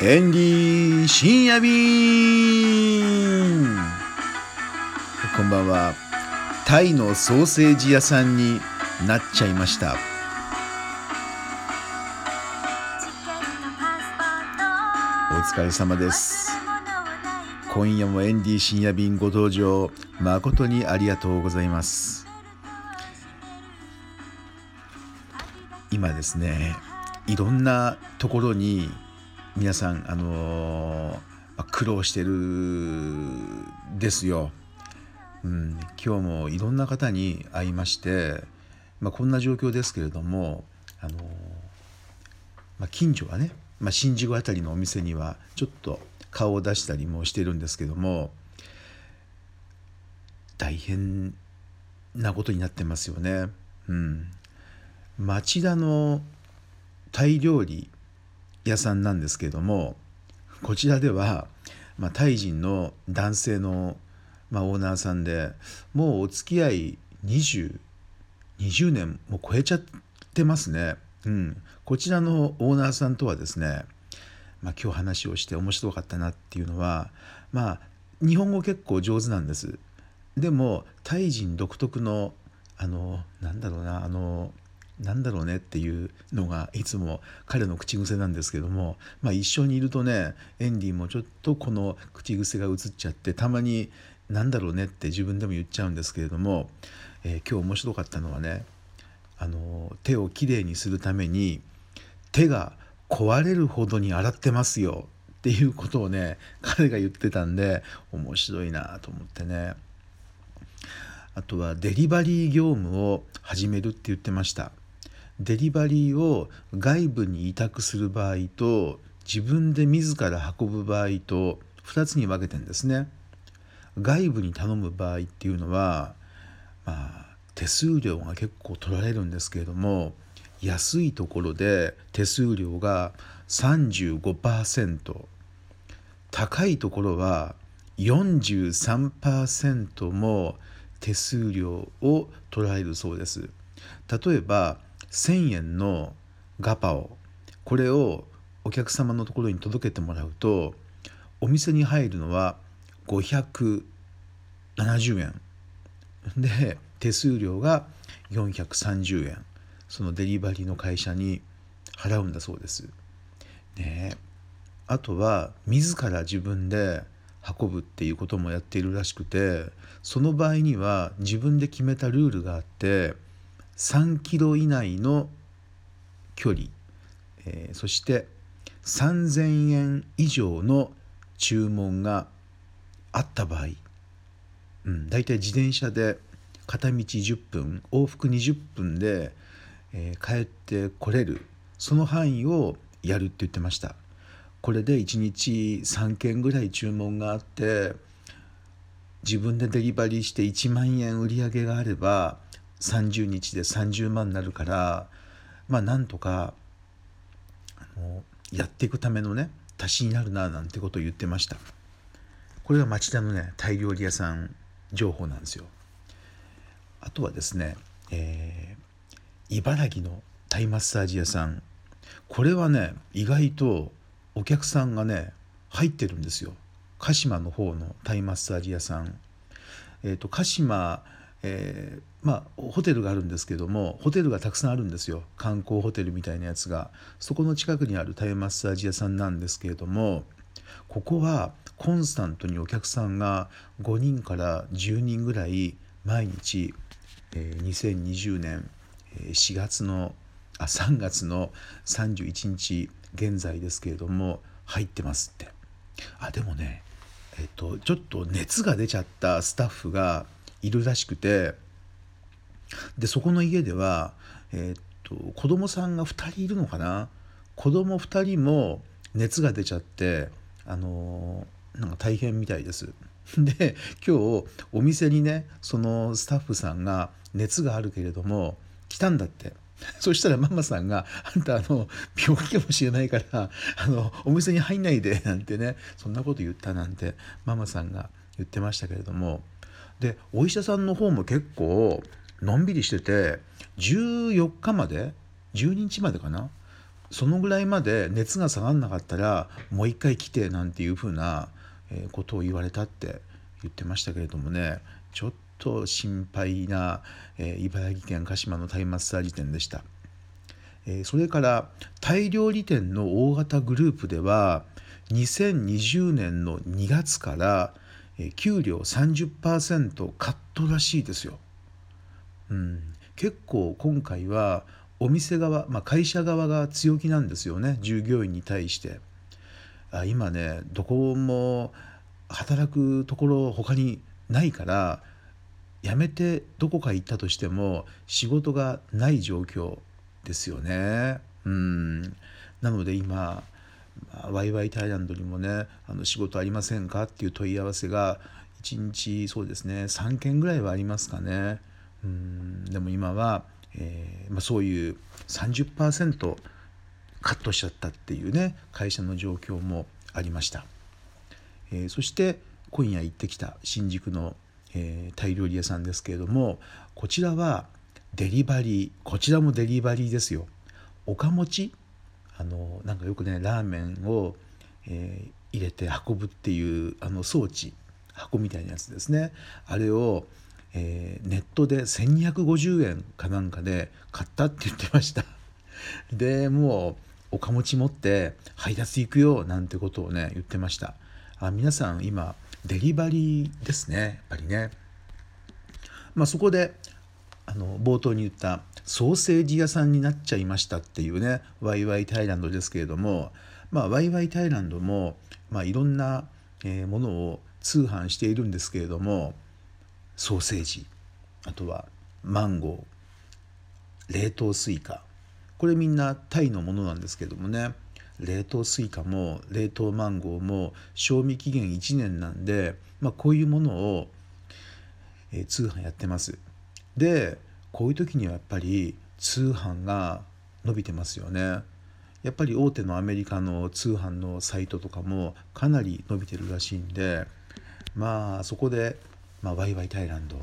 エンディ深夜便。こんばんは。タイのソーセージ屋さんになっちゃいました。お疲れ様です。今夜もエンディ深夜便ご登場誠にありがとうございます。今ですねいろんなところに皆さんあのー苦労してるですよ。うん、今日もいろんな方に会いまして、まあ、こんな状況ですけれども、あのーまあ、近所はね、まあ、新宿あたりのお店にはちょっと顔を出したりもしてるんですけども大変なことになってますよね。うん、町田のタイ料理屋さんなんですけれどもこちらでは、まあ、タイ人の男性の、まあ、オーナーさんでもうお付き合い2020年も超えちゃってますね。うん、こちらのオーナーさんとはですね、まあ、今日話をして面白かったなっていうのはまあ日本語結構上手なんです。でもタイ人独特のあのなんだろうなあのなんだろうねっていうのがいつも彼の口癖なんですけども、まあ、一緒にいるとねエンディもちょっとこの口癖が映っちゃってたまに「なんだろうね」って自分でも言っちゃうんですけれども、えー、今日面白かったのはねあの手をきれいにするために手が壊れるほどに洗ってますよっていうことをね彼が言ってたんで面白いなと思ってね。あとはデリバリー業務を始めるって言ってました。デリバリーを外部に委託する場合と自分で自ら運ぶ場合と2つに分けてんですね。外部に頼む場合っていうのは、まあ、手数料が結構取られるんですけれども安いところで手数料が35%高いところは43%も手数料を取られるそうです。例えば1,000円のガパオ。これをお客様のところに届けてもらうとお店に入るのは570円。で手数料が430円。そのデリバリーの会社に払うんだそうです。ね。あとは自ら自分で運ぶっていうこともやっているらしくてその場合には自分で決めたルールがあって3キロ以内の距離、えー、そして3,000円以上の注文があった場合、うん、だいたい自転車で片道10分往復20分で、えー、帰ってこれるその範囲をやるって言ってました。これで1日3件ぐらい注文があって自分でデリバリーして1万円売り上げがあれば30日で30万になるからまあなんとかあのやっていくためのね足しになるななんてことを言ってました。これが町田のねタイ料理屋さん情報なんですよ。あとはですね、えー、茨城のタイマッサージ屋さん。これはね意外とお客さんがね入ってるんですよ。鹿島の方のタイマッサージ屋さん。えっ、ー、と鹿島えー、まあホテルがあるんですけどもホテルがたくさんあるんですよ。観光ホテルみたいなやつが。そこの近くにあるタイマッサージ屋さんなんですけれどもここはコンスタントにお客さんが5人から10人ぐらい毎日、えー、2020年4月のあ3月の31日現在ですけれども入ってますって。あでもねえっとちょっと熱が出ちゃったスタッフがいるらしくてでそこの家では、えー、っと子供さんが2人いるのかな？子供2人も熱が出ちゃってあのー、なんか大変みたいです。で今日お店にねそのスタッフさんが熱があるけれども来たんだって。そしたらママさんが「あんたあの病気かもしれないからあのお店に入んないで」なんてねそんなこと言ったなんてママさんが言ってましたけれどもでお医者さんの方も結構のんびりしてて14日まで12日までかなそのぐらいまで熱が下がんなかったらもう一回来てなんていうふうなことを言われたって言ってましたけれどもねちょっと心配な、茨城県鹿島のタイマッサージ店でした、それからタイ料理店の大型グループでは2020年の2月から、え、給料30%カットらしいですよ、うん、結構今回はお店側、まあ、会社側が強気なんですよね。従業員に対して。あ今ねどこも働くところ他にないから辞めてどこか行ったとしても仕事がない状況ですよね。うん。なので今ワイワイタイランドにもねあの仕事ありませんかっていう問い合わせが1日そうですね3件ぐらいはありますかね。うんでも今はえー、まあ、そういう30%カットしちゃったっていうね会社の状況もありました、えー、そして今夜行ってきた新宿の、えー、タイ料理屋さんですけれどもこちらはデリバリーこちらもデリバリーですよ。岡持ちあのなんかよくねラーメンを、えー、入れて運ぶっていうあの装置箱みたいなやつですね。あれをえー、ネットで1250円かなんかで買ったって言ってました。でもうおかもち持って配達行くよなんてことをね言ってました。あ皆さん今デリバリーですねやっぱりね。まあそこであの冒頭に言ったソーセージ屋さんになっちゃいましたっていうねワイワイタイランドですけれどもまあワイワイタイランドも、まあ、いろんな、え、ものを通販しているんですけれどもソーセージあとはマンゴー冷凍スイカこれみんなタイのものなんですけどもね冷凍スイカも冷凍マンゴーも賞味期限1年なんで、まあ、こういうものを、え、通販やってます。でこういう時にはやっぱり通販が伸びてますよね。やっぱり大手のアメリカの通販のサイトとかもかなり伸びてるらしいんでまあそこでまあ、ワイワイタイランド、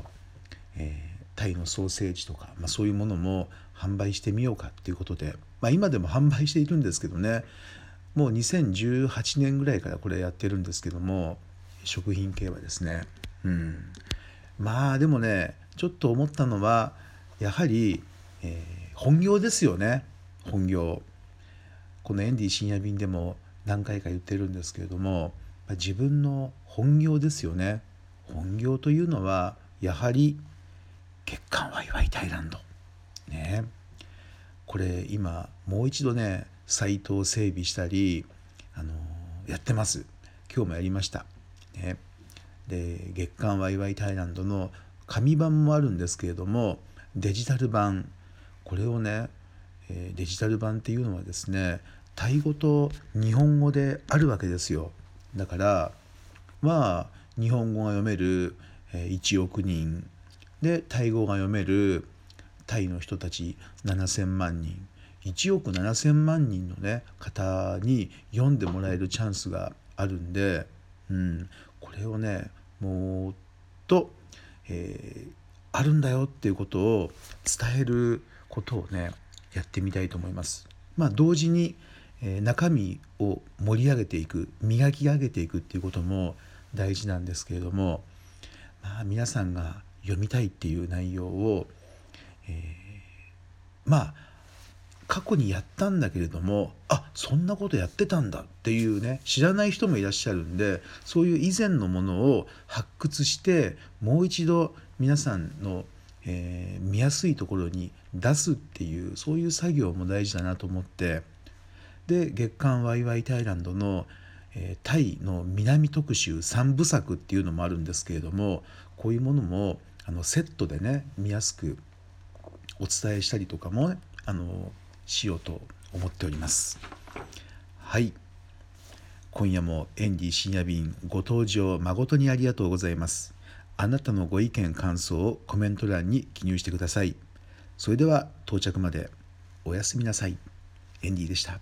えー、タイのソーセージとか、まあ、そういうものも販売してみようかっていうことで、まあ、今でも販売しているんですけどねもう2018年ぐらいからこれやってるんですけども食品系はですね。うん。まあでもねちょっと思ったのはやはり、えー、本業ですよね。本業。このエンディ深夜便でも何回か言ってるんですけれども自分の本業ですよね。本業というのはやはり月刊ワイワイタイランドね。これ今もう一度ねサイトを整備したりあのやってます。今日もやりました。ね。で月刊ワイワイタイランドの紙版もあるんですけれどもデジタル版。これをねデジタル版っていうのはですねタイ語と日本語であるわけですよ。だからまあ日本語が読める1億人。でタイ語が読めるタイの人たち7,000万人。1億7,000万人の、ね、方に読んでもらえるチャンスがあるんで、うん、これをねもっと、えー、あるんだよっていうことを伝えることをねやってみたいと思います。まあ、同時に、えー、中身を盛り上げていく磨き上げていくっていうことも大事なんですけれども、まあ、皆さんが読みたいっていう内容を、えー、まあ過去にやったんだけれどもあそんなことやってたんだっていうね知らない人もいらっしゃるんでそういう以前のものを発掘してもう一度皆さんの、えー、見やすいところに出すっていうそういう作業も大事だなと思ってで月刊ワイワイタイランドの「えタイの南特集3部作っていうのもあるんですけれどもこういうものもあのセットでね見やすくお伝えしたりとかも、ね、あのしようと思っております。はい今夜もエンディ深夜便ご登場誠にありがとうございます。あなたのご意見感想をコメント欄に記入してください。それでは到着までおやすみなさい。エンディでした。